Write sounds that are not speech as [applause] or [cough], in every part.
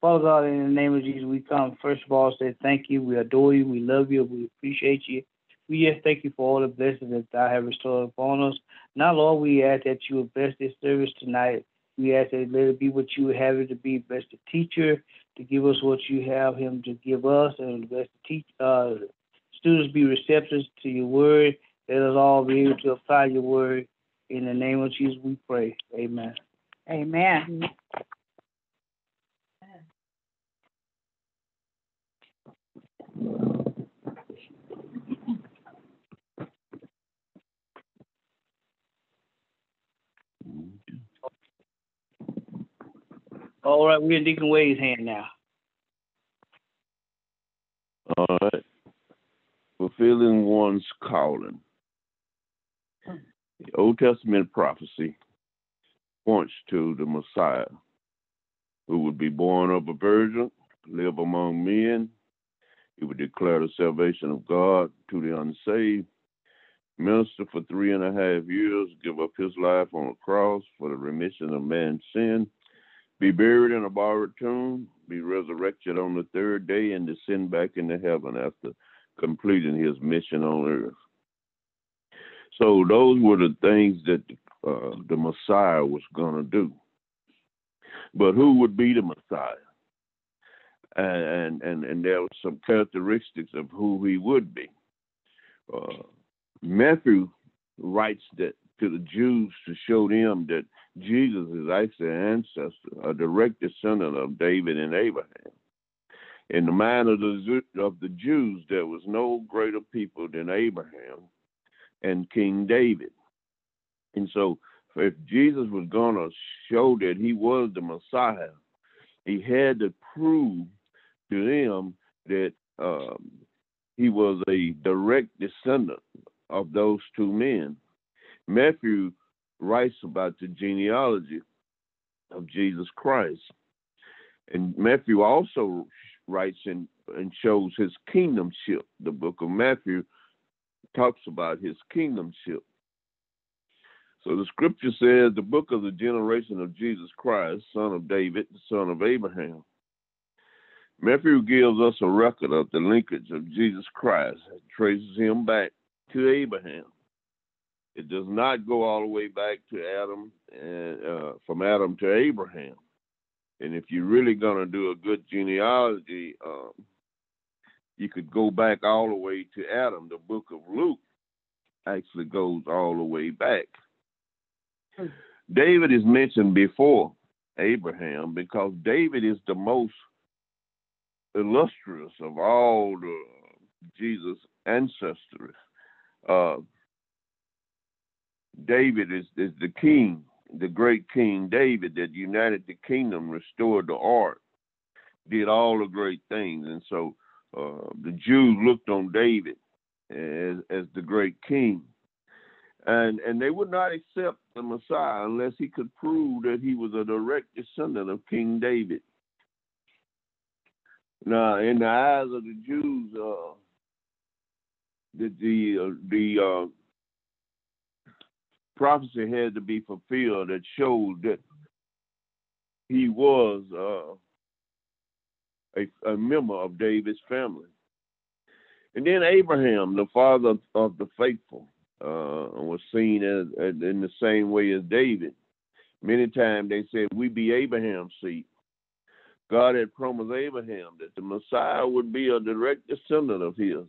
Father God, in the name of Jesus, we come first of all say thank you. We adore you. We love you. We appreciate you. We just thank you for all the blessings that thou have restored upon us. Now, Lord, we ask that you will bless this service tonight. We ask that let it be what you have it to be. Bless the teacher to give us what you have him to give us, and bless the teach, uh, students be receptive to your word. Let us all be able to apply your word. In the name of Jesus, we pray. Amen. Amen. All right, we're in Deacon Wade's hand now. All right. Fulfilling one's calling. The Old Testament prophecy points to the Messiah who would be born of a virgin, live among men. He would declare the salvation of God to the unsaved, minister for three and a half years, give up his life on a cross for the remission of man's sin, be buried in a borrowed tomb, be resurrected on the third day, and descend back into heaven after completing his mission on earth. So those were the things that uh, the Messiah was going to do. But who would be the Messiah? And, and and there were some characteristics of who he would be. Uh, Matthew writes that to the Jews to show them that Jesus is actually an ancestor, a direct descendant of David and Abraham. In the mind of the of the Jews, there was no greater people than Abraham and King David. And so, if Jesus was going to show that he was the Messiah, he had to prove to them that um, he was a direct descendant of those two men. Matthew writes about the genealogy of Jesus Christ. And Matthew also writes and, and shows his kingdomship. The book of Matthew talks about his kingdomship. So the scripture says the book of the generation of Jesus Christ, son of David, the son of Abraham. Matthew gives us a record of the linkage of Jesus Christ. It traces him back to Abraham. It does not go all the way back to Adam and uh, from Adam to Abraham. And if you're really going to do a good genealogy, um, you could go back all the way to Adam. The book of Luke actually goes all the way back. David is mentioned before Abraham because David is the most illustrious of all the Jesus ancestors. Uh, David is, is the king, the great King David that united the kingdom, restored the ark, did all the great things. And so uh, the Jews looked on David as, as the great king. And, and they would not accept the Messiah unless he could prove that he was a direct descendant of King David. Now, in the eyes of the Jews, uh, the the, uh, the uh, prophecy had to be fulfilled that showed that he was uh, a, a, member of David's family. And then Abraham, the father of the faithful, uh, was seen as, as, in the same way as David. Many times they said, We be Abraham's seed. God had promised Abraham that the Messiah would be a direct descendant of his.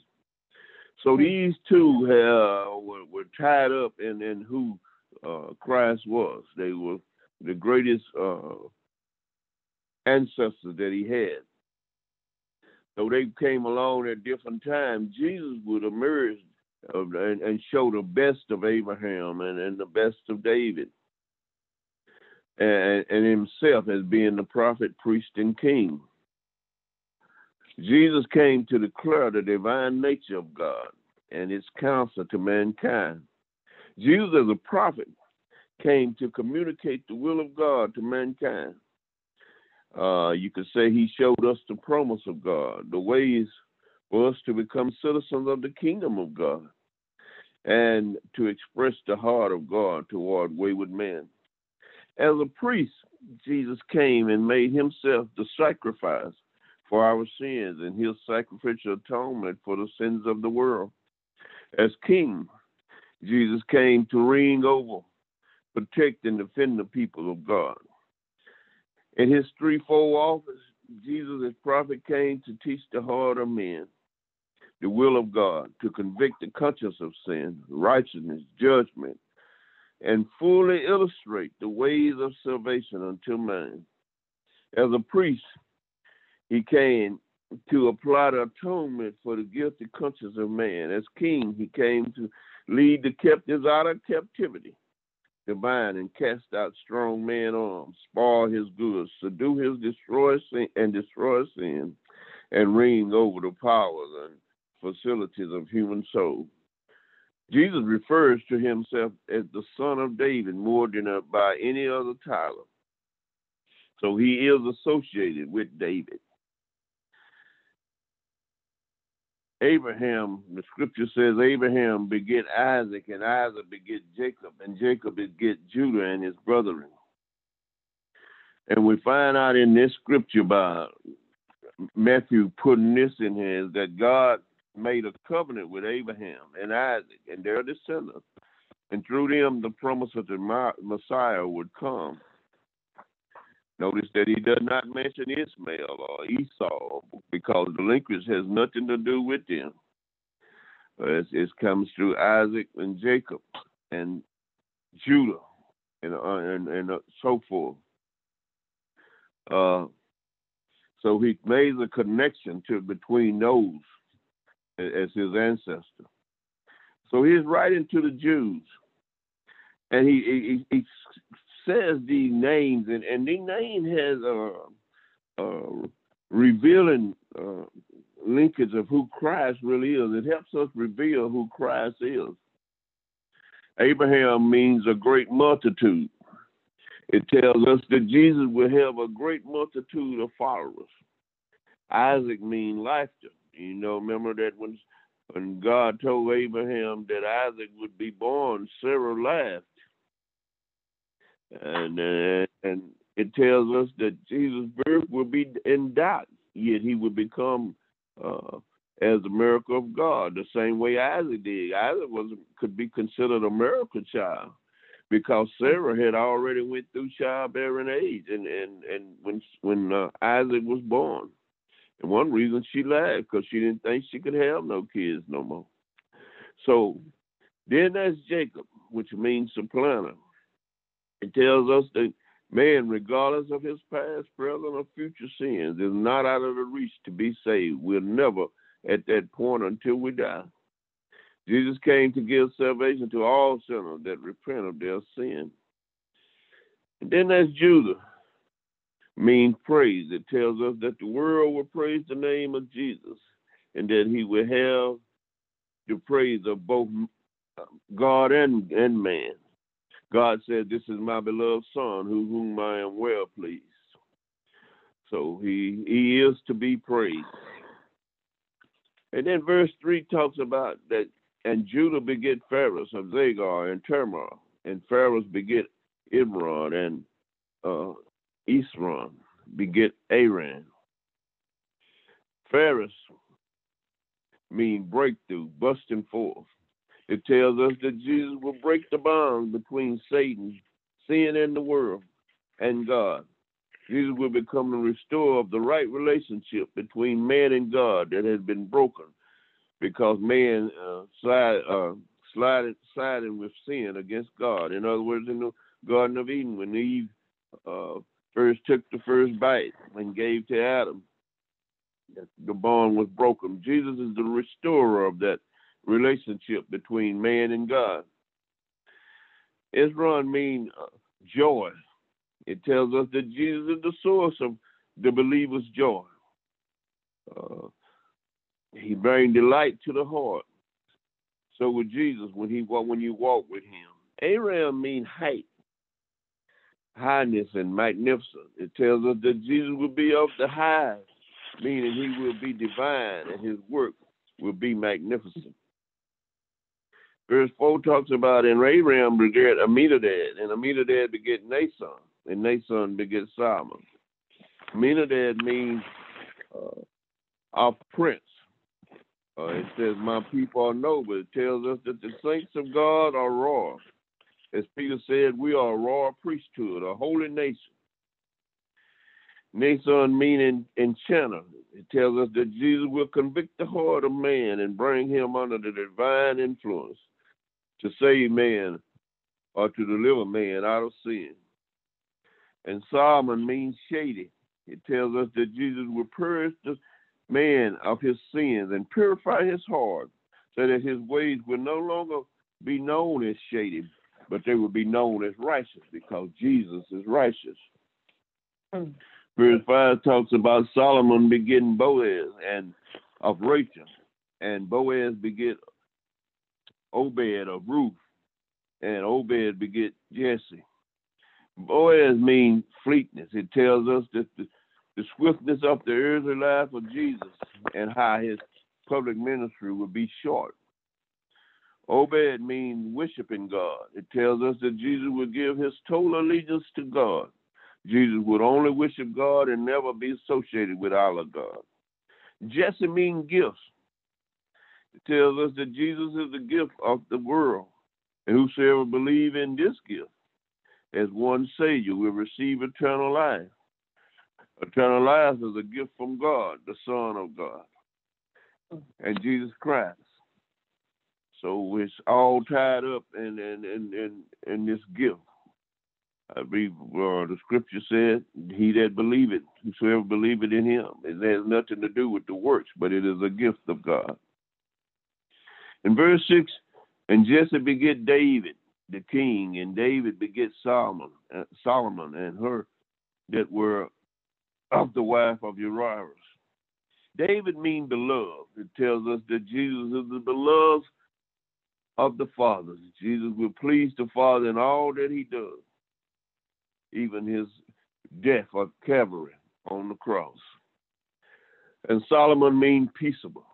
So these two uh, were, were, tied up in, in who uh, Christ was. They were the greatest uh, ancestors that he had. So they came along at different times. Jesus would emerge and, and, show the best of Abraham and, and the best of David. And, and himself as being the prophet, priest, and king. Jesus came to declare the divine nature of God and its counsel to mankind. Jesus, as a prophet, came to communicate the will of God to mankind. Uh, you could say he showed us the promise of God, the ways for us to become citizens of the kingdom of God, and to express the heart of God toward wayward men. As a priest, Jesus came and made himself the sacrifice for our sins and his sacrificial atonement for the sins of the world. As king, Jesus came to reign over, protect, and defend the people of God. In his threefold office, Jesus as prophet came to teach the heart of men the will of God, to convict the conscience of sin, righteousness, judgment, and fully illustrate the ways of salvation unto man. As a priest, he came to apply the atonement for the guilty conscience of man. As king, he came to lead the captives out of captivity, to bind and cast out strong man arms, spoil his goods, subdue his destroy sin, and destroy sin, and reign over the powers and facilities of human soul. Jesus refers to himself as the son of David more than by any other title. So he is associated with David. Abraham, the scripture says Abraham beget Isaac, and Isaac beget Jacob, and Jacob beget Judah and his brethren. And we find out in this scripture by Matthew putting this in here that God made a covenant with Abraham and Isaac and their descendants, and through them the promise of the Messiah would come. Notice that he does not mention Ishmael or Esau because the has nothing to do with them. It, it comes through Isaac and Jacob and Judah and uh, and, and uh, so forth. Uh, so he made the connection to between those as his ancestor. So he's writing to the Jews, and he, he, he says these names, and, and these names has a, a revealing uh, linkage of who Christ really is. It helps us reveal who Christ is. Abraham means a great multitude. It tells us that Jesus will have a great multitude of followers. Isaac means laughter. You know, remember that when when God told Abraham that Isaac would be born, Sarah laughed, and uh, and it tells us that Jesus' birth will be in doubt, yet he would become uh, as a miracle of God, the same way Isaac did. Isaac was could be considered a miracle child because Sarah had already went through childbearing age, and and and when when uh, Isaac was born. And one reason she laughed because she didn't think she could have no kids no more. So then there's Jacob, which means supplanter. It tells us that man, regardless of his past, present, or future sins, is not out of the reach to be saved. We're never at that point until we die. Jesus came to give salvation to all sinners that repent of their sin. And then there's Judah, means praise. It tells us that the world will praise the name of Jesus and that he will have the praise of both God and, and man. God said, This is my beloved Son, who, whom I am well pleased. So he, he is to be praised. And then verse 3 talks about that, and Judah beget Phares of Zagar and Tamar, and Phares beget Ibron and uh, Esron beget Aram. Phares mean breakthrough, busting forth. It tells us that Jesus will break the bonds between Satan, sin, and the world, and God. Jesus will become the restorer of the right relationship between man and God that has been broken because man uh, slide, uh, slided, sided with sin against God. In other words, in the Garden of Eden, when Eve uh, first took the first bite and gave to Adam, the bond was broken. Jesus is the restorer of that relationship between man and God. Esron means uh, joy. It tells us that Jesus is the source of the believer's joy. Uh, he brings delight to the heart. So with Jesus, when he when you walk with him, Aram mean height, highness, and magnificent. It tells us that Jesus will be of the highest, meaning he will be divine, and his work will be magnificent. Verse 4 talks about in Aram beget Aminadab, and Aminadab beget Nason, and Nason beget Solomon. Aminadab means uh, our prince. Uh, it says, My people are noble. It tells us that the saints of God are royal. As Peter said, we are a royal priesthood, a holy nation. Nason meaning enchanter. It tells us that Jesus will convict the heart of man and bring him under the divine influence to save man or to deliver man out of sin. And Solomon means shady. It tells us that Jesus will purge the man of his sins and purify his heart so that his ways will no longer be known as shady, but they will be known as righteous because Jesus is righteous. Mm. Verse 5 talks about Solomon begetting Boaz and of Rachel, and Boaz beget Obed of Ruth, and Obed beget Jesse. Boaz means fleetness. It tells us that the, the swiftness of the earthly life of Jesus and how his public ministry would be short. Obed means worshiping God. It tells us that Jesus would give his total allegiance to God. Jesus would only worship God and never be associated with our God. Jesse means gifts. Tells us that Jesus is the gift of the world, and whosoever believe in this gift as one Savior will receive eternal life. Eternal life is a gift from God, the Son of God, and Jesus Christ. So it's all tied up in in in in, in this gift. I believe uh, the scripture said, "He that believeth, whosoever believeth in Him." It has nothing to do with the works, but it is a gift of God. In verse six, and Jesse beget David, the king, and David beget Solomon, uh, Solomon, and her that were of the wife of Uriah. David means beloved. It tells us that Jesus is the beloved of the Father. Jesus will please the Father in all that he does, even his death of Calvary on the cross. And Solomon means peaceable.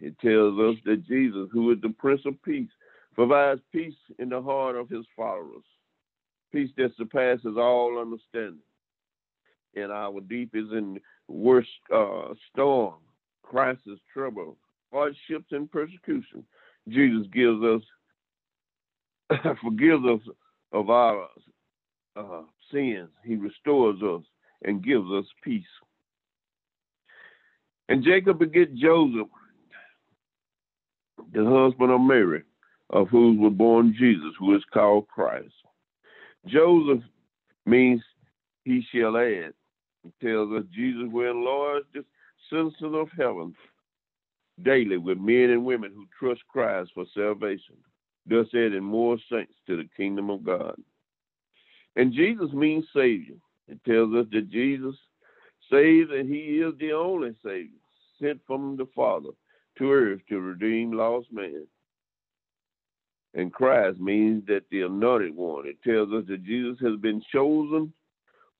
It tells us that Jesus, who is the Prince of Peace, provides peace in the heart of his followers, peace that surpasses all understanding. In our deepest and worst uh, storm, crisis, trouble, hardships, and persecution. Jesus gives us, [coughs] forgives us of our uh, sins. He restores us and gives us peace. And Jacob beget Joseph, the husband of Mary, of whom was born Jesus, who is called Christ. Joseph means he shall add. It tells us Jesus will enlarge the citizens of heaven daily with men and women who trust Christ for salvation, thus adding more saints to the kingdom of God. And Jesus means Savior. It tells us that Jesus saves and he is the only Savior sent from the Father to earth to redeem lost man. And Christ means that the anointed one. It tells us that Jesus has been chosen,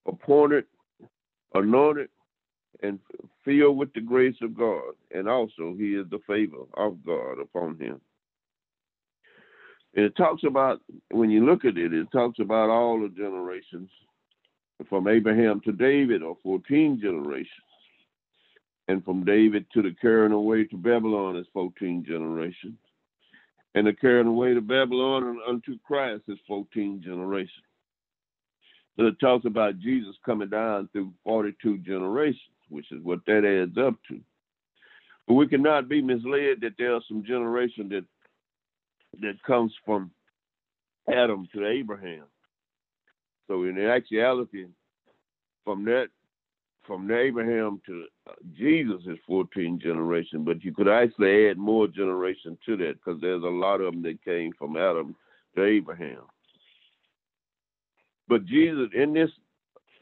appointed, anointed, and filled with the grace of God. And also, he is the favor of God upon him. And it talks about, when you look at it, it talks about all the generations from Abraham to David, or 14 generations. And from David to the carrying away to Babylon is 14 generations. And the carrying away to Babylon and unto Christ is 14 generations. So it talks about Jesus coming down through 42 generations, which is what that adds up to. But we cannot be misled that there are some generation that that comes from Adam to Abraham. So in actuality, from that from Abraham to uh, Jesus is 14 generations, but you could actually add more generation to that because there's a lot of them that came from Adam to Abraham. But Jesus, in this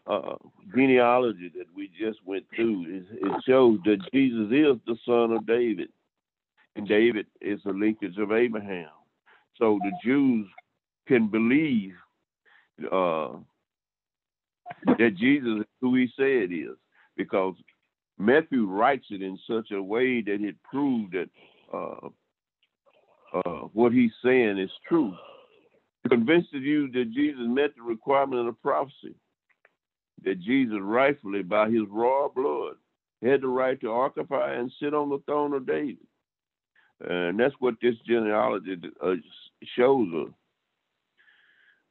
uh, genealogy that we just went through, it, it shows that Jesus is the son of David, and David is the linkage of Abraham. So the Jews can believe uh, that Jesus is who he said is, because Matthew writes it in such a way that it proved that uh, uh, what he's saying is true. Convinced you that Jesus met the requirement of the prophecy, that Jesus rightfully, by his royal blood, had the right to occupy and sit on the throne of David. And that's what this genealogy uh, shows us.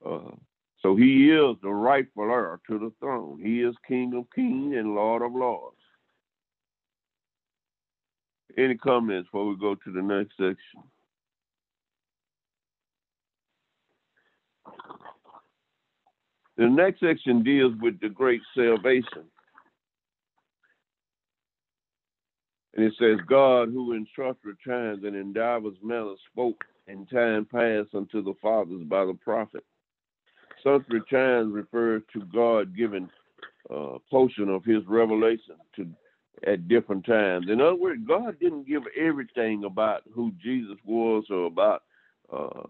Uh, so he is the rightful heir to the throne. He is King of kings and Lord of lords. Any comments before we go to the next section? The next section deals with the great salvation. And it says, God, who in trustworthy times and in divers manners spoke in time past unto the fathers by the prophet. Such times refers to God giving uh, portion of his revelation to at different times. In other words, God didn't give everything about who Jesus was or about uh,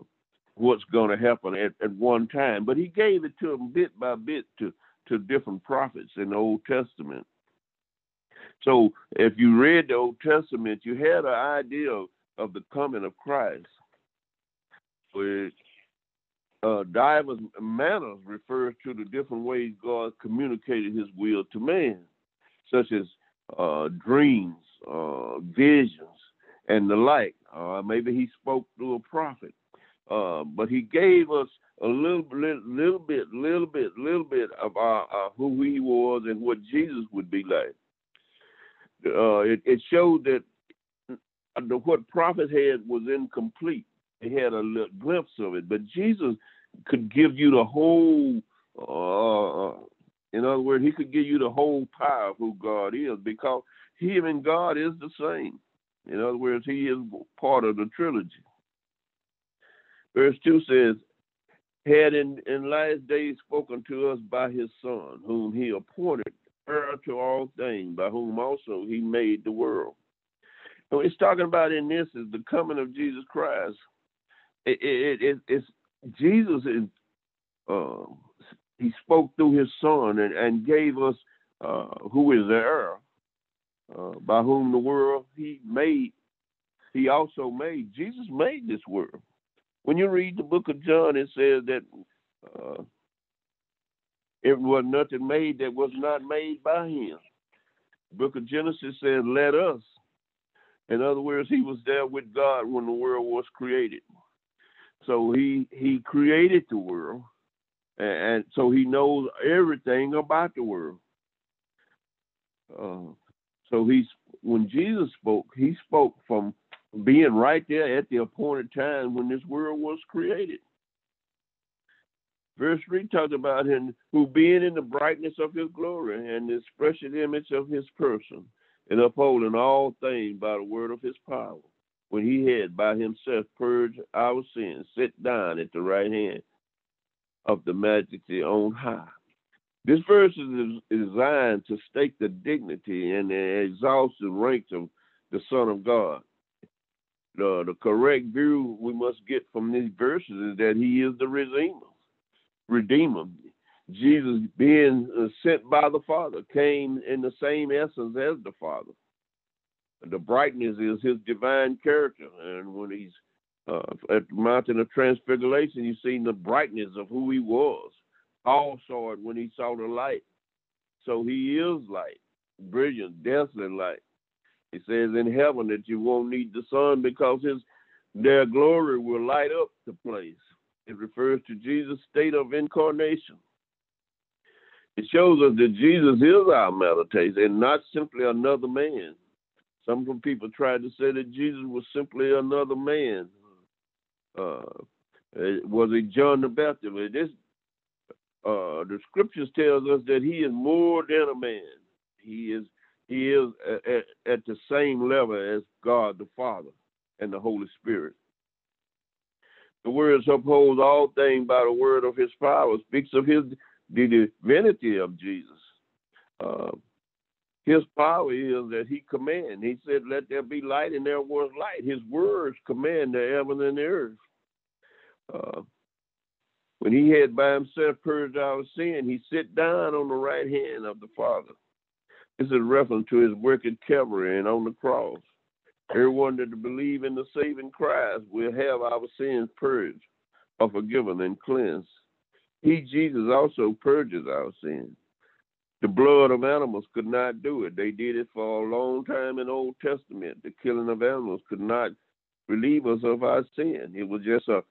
what's going to happen at, at one time, but He gave it to them bit by bit to to different prophets in the Old Testament. So if you read the Old Testament, you had an idea of, of the coming of Christ. Which uh, diverse manners refers to the different ways God communicated His will to man, such as uh, dreams, uh, visions, and the like. Uh, maybe he spoke through a prophet, uh, but he gave us a little, little, little bit, little bit, little bit of our, who he was and what Jesus would be like. Uh, it, it, showed that the, what prophet had was incomplete. They had a little glimpse of it, but Jesus could give you the whole uh, in other words, he could give you the whole power of who God is because him and God is the same. In other words, he is part of the trilogy. Verse 2 says, had in, in last days spoken to us by his Son, whom he appointed heir to all things, by whom also he made the world. And what he's talking about in this is the coming of Jesus Christ. It, it, it, it's Jesus is uh, he spoke through his son and, and gave us uh, who is the heir, uh, by whom the world he made, he also made. Jesus made this world. When you read the book of John, it says that uh, it was nothing made that was not made by him. The book of Genesis says, let us. In other words, he was there with God when the world was created. So he he created the world and so he knows everything about the world. Uh, so he's when Jesus spoke, he spoke from being right there at the appointed time when this world was created. Verse 3 talks about him who being in the brightness of his glory and the expressive image of his person, and upholding all things by the word of his power, when he had by himself purged our sins, sit down at the right hand of the majesty on high. This verse is designed to state the dignity and the exalted ranks of the Son of God. The, the correct view we must get from these verses is that he is the Redeemer. Redeemer. Jesus, being uh, sent by the Father, came in the same essence as the Father. The brightness is his divine character, and when he's uh, at the mountain of transfiguration, you seen the brightness of who he was. Paul saw it when he saw the light. So he is light, brilliant, dazzling light. He says in heaven that you won't need the sun because his their glory will light up the place. It refers to Jesus' state of incarnation. It shows us that Jesus is our meditation and not simply another man. Some people tried to say that Jesus was simply another man uh, was it John the Baptist? This uh, the scriptures tells us that he is more than a man. He is he is at, at the same level as God the Father and the Holy Spirit. The words upholds all things by the word of his power, speaks of his the divinity of Jesus. Uh, his power is that he command. He said, "Let there be light," and there was light. His words command the heaven and the earth. Uh, when he had by himself purged our sin, he sat down on the right hand of the Father. This is reference to his work at Calvary and on the cross. Everyone that believe in the saving Christ will have our sins purged, or forgiven and cleansed. He, Jesus, also purges our sins. The blood of animals could not do it. They did it for a long time in Old Testament. The killing of animals could not relieve us of our sin. It was just a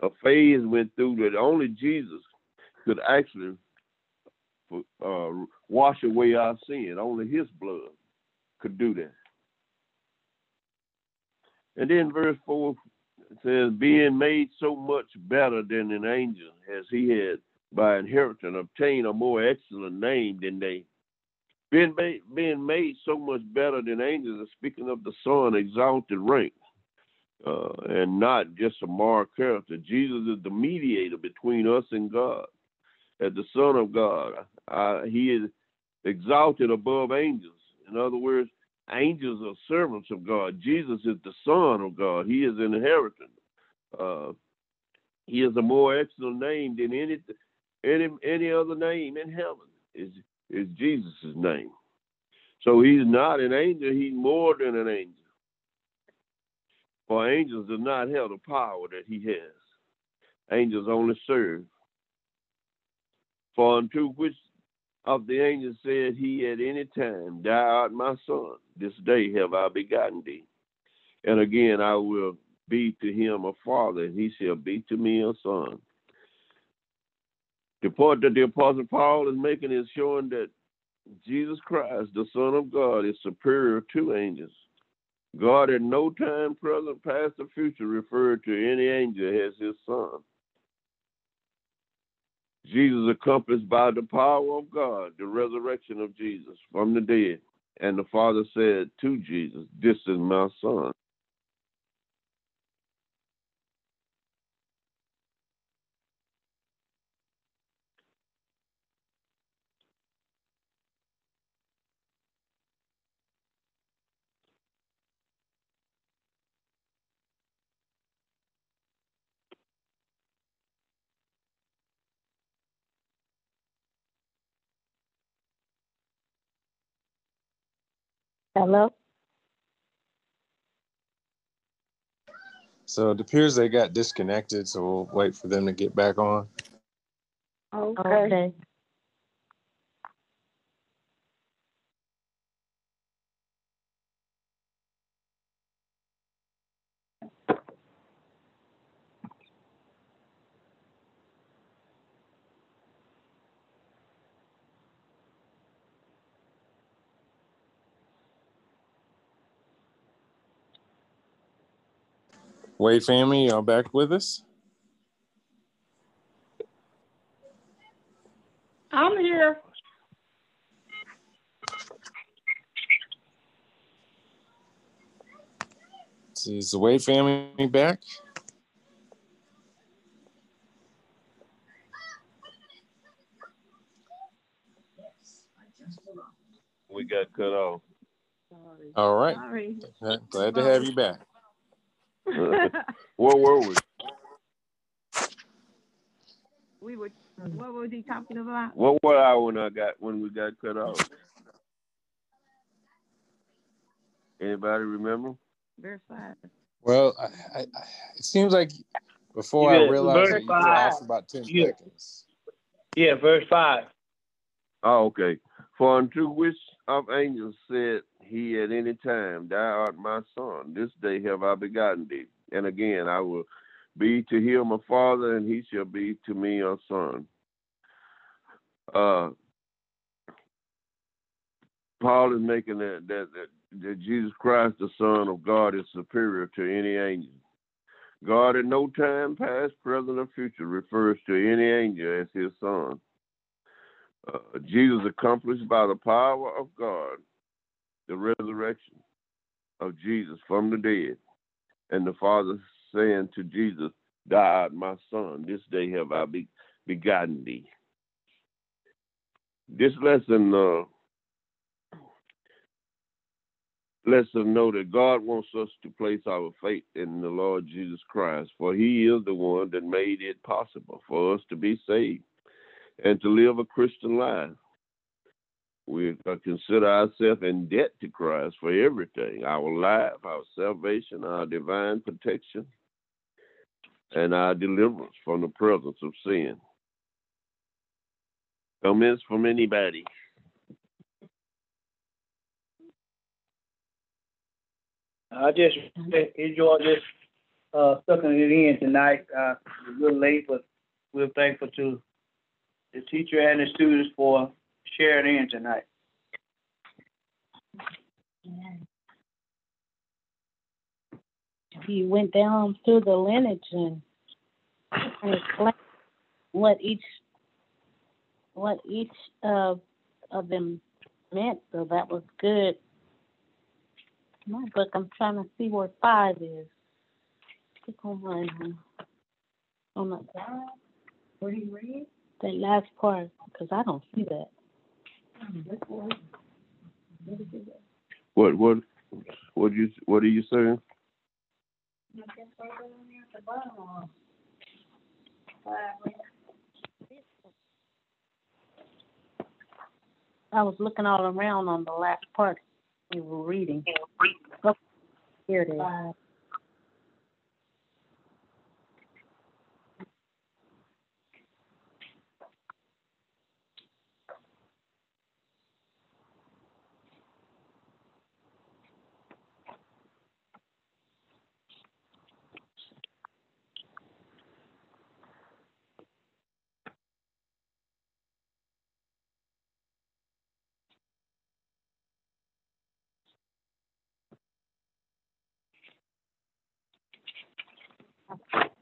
a phase went through that only Jesus could actually uh, wash away our sin. Only His blood could do that. And then verse 4 says, being made so much better than an angel, as he had by inheritance obtain a more excellent name than they. Being made, being made so much better than angels, is speaking of the Son, exalted rank uh, and not just a moral character. Jesus is the mediator between us and God. As the Son of God, He is exalted above angels. In other words, angels are servants of God. Jesus is the Son of God. He is an inheritance. Uh, he is a more excellent name than any any any other name in heaven. Is is Jesus' name. So he's not an angel. He's more than an angel. For angels do not have the power that he has. Angels only serve. For unto which of the angels said he at any time, Thou art my son, this day have I begotten thee. And again I will be to him a father, and he shall be to me a son. The point that the Apostle Paul is making is showing that Jesus Christ, the Son of God, is superior to angels. God at no time, present, past, or future, referred to any angel as his son. Jesus accomplished by the power of God the resurrection of Jesus from the dead. And the Father said to Jesus, This is my son. Hello? So it appears they got disconnected, so we'll wait for them to get back on. Okay. Wade family, y'all back with us? I'm here. Is the Wade family back? We got cut off. All right. Sorry. Glad to have you back. [laughs] Where were we? we were, what was he talking about? What were I when I got when we got cut off? Anybody remember? Verse five. Well, I, I, I, it seems like before You I realized Verse that you were off about 10 You- seconds. Yeah, verse 5. Oh, okay. For unto which of angels said he at any time, Thou art my son, this day have I begotten thee. And again I will be to him a father, and he shall be to me a son. Uh Paul is making that that, that that Jesus Christ, the Son of God, is superior to any angel. God at no time, past, present, or future, refers to any angel as his son. Uh, Jesus accomplished by the power of God the resurrection of Jesus from the dead, and the Father saying to Jesus, "Died, my son, this day have I be- begotten thee. this lesson uh, lets us know that God wants us to place our faith in the Lord Jesus Christ, for He is the one that made it possible for us to be saved and to live a Christian life. We consider ourselves in debt to Christ for everything our life, our salvation, our divine protection, and our deliverance from the presence of sin. Comments from anybody? I just enjoy just uh, sucking it in tonight. Uh, a little late, but we're thankful to the teacher and the students for sharing in tonight. He went down through the lineage and, and explained what each what each of of them meant. So that was good. My book, I'm trying to see where five is. Click on mine. huh? On the where do you read? That last part, because I don't see that. What what what you what are you saying? I was looking all around on the last part we were reading. Oh, here it is.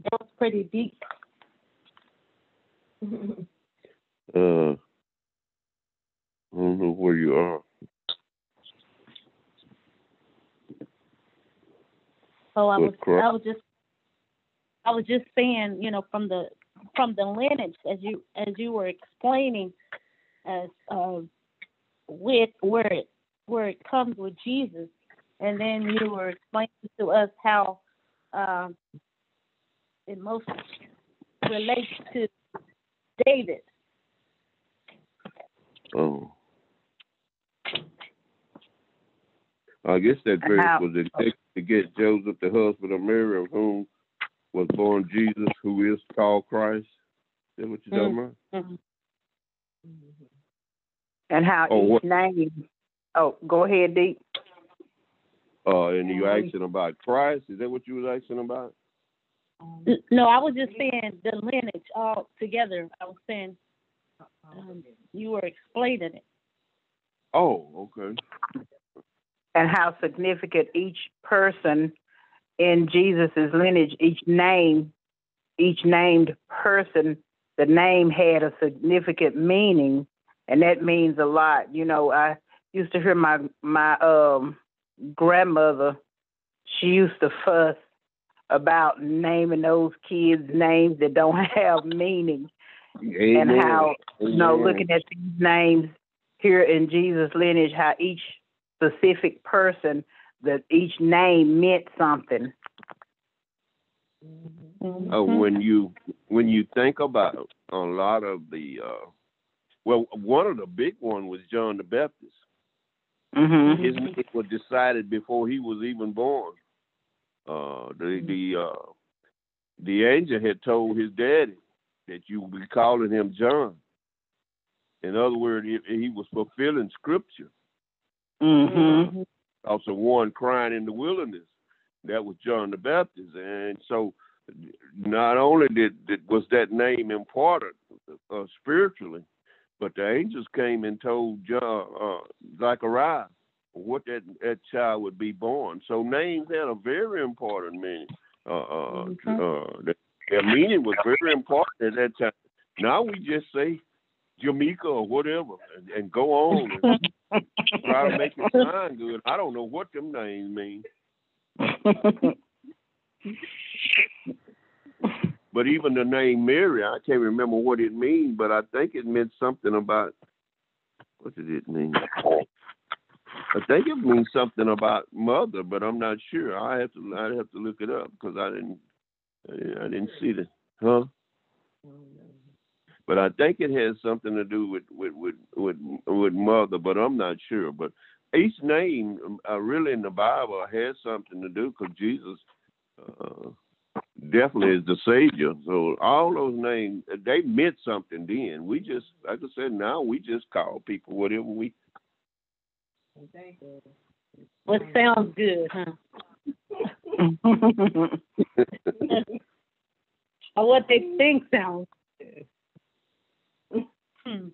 That was pretty deep. [laughs] Uh, I don't know where you are. So I was. I was just, I was just saying, you know, from the from the lineage, as you as you were explaining, as uh, with where it where it comes with Jesus, and then you were explaining to us how um, it most relates to David. Oh. I guess that verse How- was intended to get Joseph, the husband of Mary, of whom was born Jesus, who is called Christ. Is that what you're talking about? Mhm. And how Oh, each what- name. Oh, go ahead, Dee. Uh, and you asking about Christ? Is that what you was asking about? N- No, I was just saying the lineage all together. I was saying um, you were explaining it. Oh, okay. and how significant each person in Jesus's lineage, each name, each named person, the name had a significant meaning, and that means a lot. You know, I used to hear my my um grandmother. She used to fuss about naming those kids names that don't [laughs] have meaning, and Amen. how you know, looking at these names here in Jesus' lineage, how each specific person, that each name meant something. Mm-hmm. uh, when you when you think about a lot of the uh, well, one of the big one was John the Baptist. Mm-hmm. His name was decided before he was even born. Uh, the the uh, the angel had told his daddy that you would be calling him John. In other words, he, he was fulfilling scripture. Mm-hmm. Also, one crying in the wilderness. That was John the Baptist, and so not only did, did was that name important uh, spiritually, but the angels came and told John, uh, Zechariah what that that child would be born. So names had a very important meaning. Uh, uh, uh, their meaning was very important at that time. Now we just say Jamaica or whatever, and, and go on and [laughs] try to make it sound good. I don't know what them names mean. But even the name Mary, I can't remember what it means, but I think it meant something about What did it mean? I think it means something about mother, but I'm not sure. I have to I have to look it up because I didn't I didn't see the huh. But I think it has something to do with with with with, with mother, but I'm not sure. But each name um, uh, really in the Bible has something to do because Jesus uh, definitely is the Savior. So all those names they meant something then. We just like I said, now we just call people whatever we Well, it sounds good, huh? [laughs] or what they think sounds good. Hmm.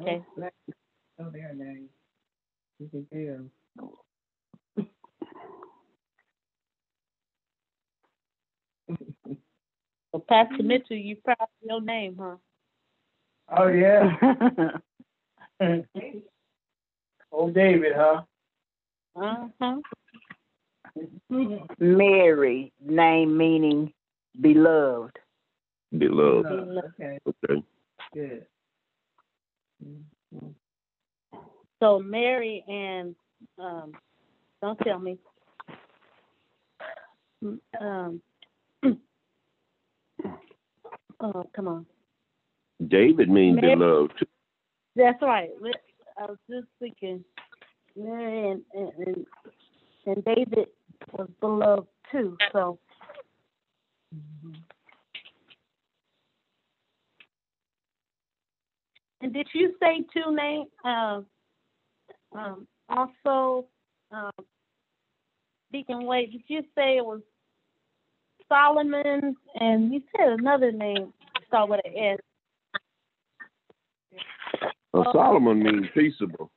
Okay. Oh, there, name. You can tell. Well, Pastor Mitchell, you proud of your name, huh? Oh, yeah. [laughs] Old David, huh? Uh-huh. Mary, name meaning beloved. beloved. Okay, Okay. good. So Mary and um, don't tell me. Um, [clears throat] oh, come on. David means Mary- beloved. That's right. I was just thinking, Mary and, and, and, David was beloved too. So, and did you say two names? Um, um, also, um, Deacon Wade, did you say it was Solomon? And you said another name, start with an S. Uh, Solomon means peaceable,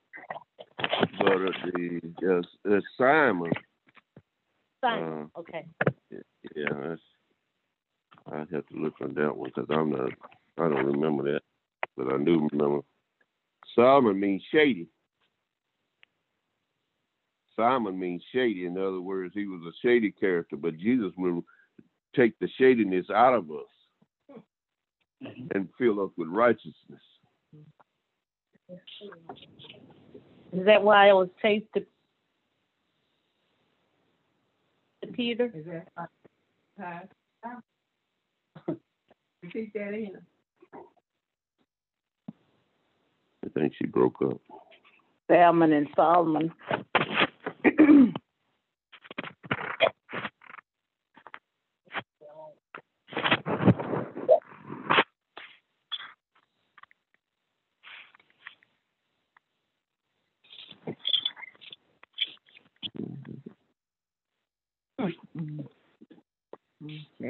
but uh, the uh, uh, Simon, Simon. okay. yeah, that's, I'd have to look on that one because I'm not, I don't remember that, but I do remember. Simon means shady. Simon means shady. In other words, he was a shady character, but Jesus will take the shadiness out of us and fill us with righteousness. Is that why it was chased to, to Peter? Is that, uh, huh? Repeat that in. I think she broke up. Salmon and Solomon.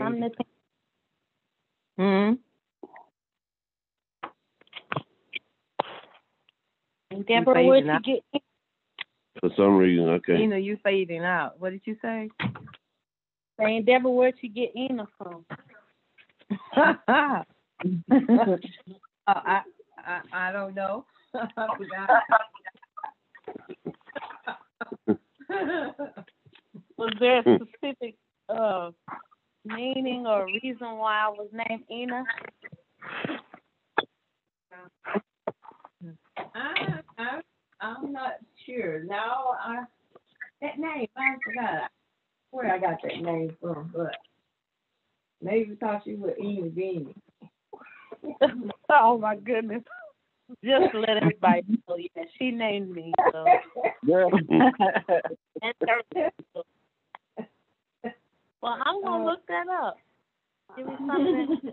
I'm the Hmm. and Deborah, where'd you get in? For some reason, okay. can't. You know, you fading out. What did you say? saying Deborah, where'd you get Ena from? uh, [laughs] I, I, I don't know. [laughs] I forgot. [laughs] Was there a specific uh meaning or reason why I was named Ena? I, I, I'm not sure. No, I, that name, I forgot where I got that name from, but maybe because she was Ena Beanie. [laughs] oh my goodness. Just to let everybody know, yeah, she named me. So [laughs] and her- Well, I'm gonna look that up. Give me [laughs] something.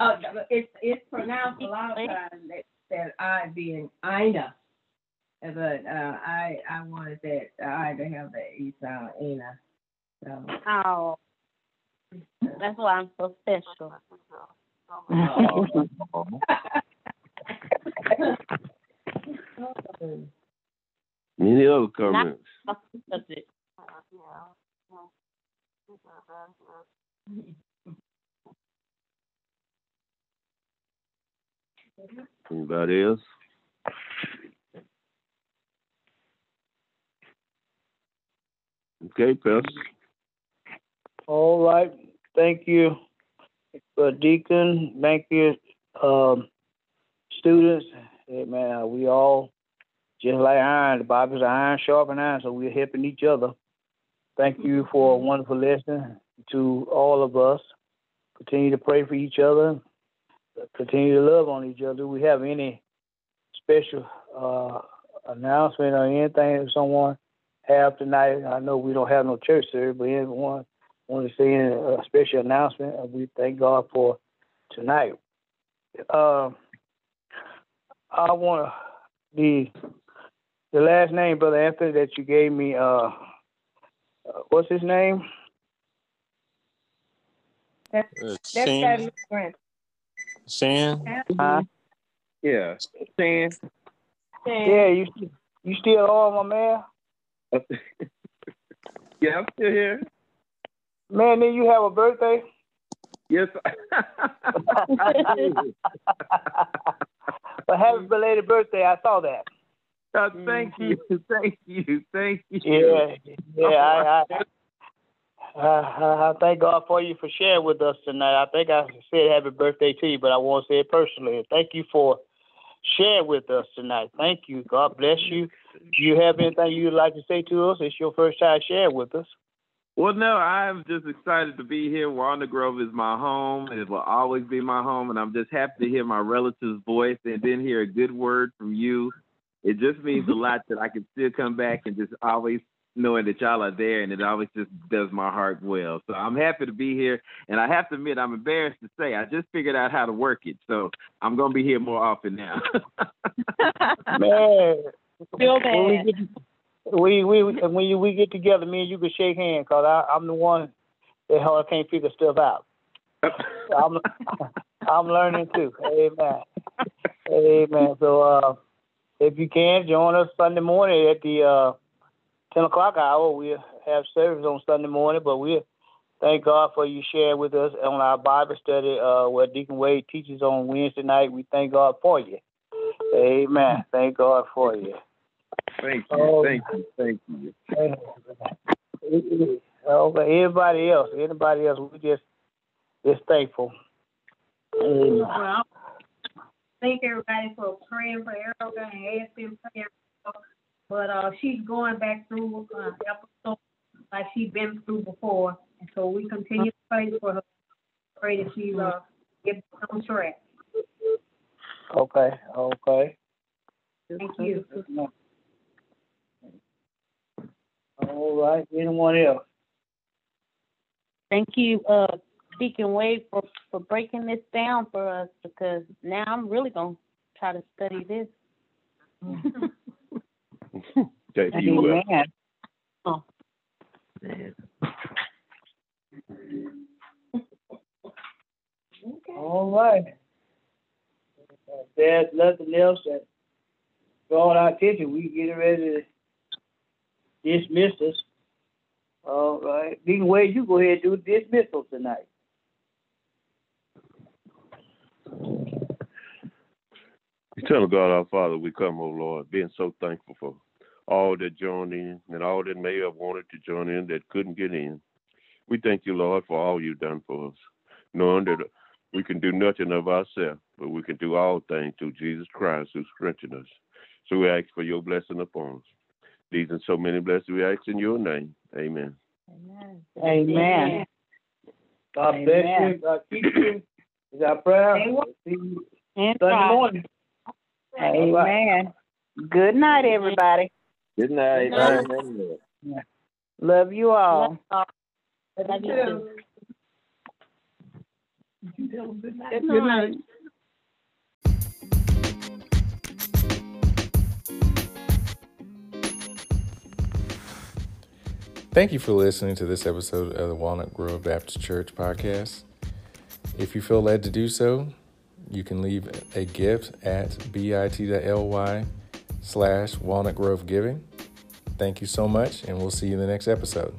Oh, it's it's pronounced a lot of times that that I being Ina, but uh, I I wanted that I to have that E sound Ina. So Oh, that's why I'm so special. Any other comments? That's. Anybody else? Okay, Pastor. All right, thank you, uh, Deacon. Thank you, um, students. Hey, man, we all just like iron. The Bible's iron sharpen iron, so we're helping each other. Thank you for a wonderful lesson to all of us. Continue to pray for each other. Continue to love on each other. Do we have any special uh, announcement or anything that someone have tonight? I know we don't have no church service, but anyone want to say a special announcement? We thank God for tonight. Uh, I want the the last name, brother Anthony, that you gave me. Uh, uh what's his name? That's, uh, that's Shan. Shan. Huh? Yeah, Shan. Yeah, you you still on, my man? [laughs] yeah, I'm still here. Man, then you have a birthday? Yes. but [laughs] happy belated birthday. I saw that. Uh, thank mm-hmm. you, [laughs] thank you, thank you. Yeah, yeah. I, [laughs] I, I, I thank God for you for sharing with us tonight. I think I said happy birthday to you, but I won't say it personally. Thank you for sharing with us tonight. Thank you. God bless you. Do you have anything you'd like to say to us? It's your first time sharing with us. Well, no, I'm just excited to be here. Walnut Grove is my home. It will always be my home, and I'm just happy to hear my relative's voice and then hear a good word from you. It just means a lot that I can still come back and just always knowing that y'all are there, and it always just does my heart well. So I'm happy to be here, and I have to admit, I'm embarrassed to say I just figured out how to work it, so I'm gonna be here more often now. [laughs] Man, feel bad we we when you, we get together, me and you can shake hands, cause I, I'm the one that hell can't figure stuff out. [laughs] I'm [laughs] I'm learning too. Amen. Amen. So uh, if you can join us Sunday morning at the uh, ten o'clock hour, we have service on Sunday morning. But we thank God for you sharing with us on our Bible study uh, where Deacon Wade teaches on Wednesday night. We thank God for you. Amen. Thank God for you. Thank you. Oh, thank you. Thank you. Oh, but anybody else, anybody else, we just just thankful. Well, thank everybody for praying for Erica and asking prayer. But uh, she's going back through uh, episode like she's been through before, and so we continue to pray for her. Pray that she uh, get on track. Okay. Okay. Thank you. All right. Anyone else? Thank you, uh, Deacon Wade, for, for breaking this down for us because now I'm really going to try to study this. [laughs] Thank you. Will. Oh. Okay. All right. there's nothing else that draw our attention, we get ready to dismiss us. All right. Deacon Wade, you go ahead and do dismissal tonight. Eternal God, our Father, we come, oh Lord, being so thankful for all that joined in and all that may have wanted to join in that couldn't get in. We thank you, Lord, for all you've done for us, knowing that we can do nothing of ourselves, but we can do all things through Jesus Christ who strengthens us. So we ask for your blessing upon us. These and so many blessings we ask in your name. Amen. Amen. Amen. God Amen. bless you. God keep you. Is our prayer. And Sunday morning. Amen. Right. Good night, everybody. Good night. Good night. Love you all. Love you too. Good night. Good night. Thank you for listening to this episode of the Walnut Grove Baptist Church podcast. If you feel led to do so, you can leave a gift at bit.ly slash walnut grove giving. Thank you so much, and we'll see you in the next episode.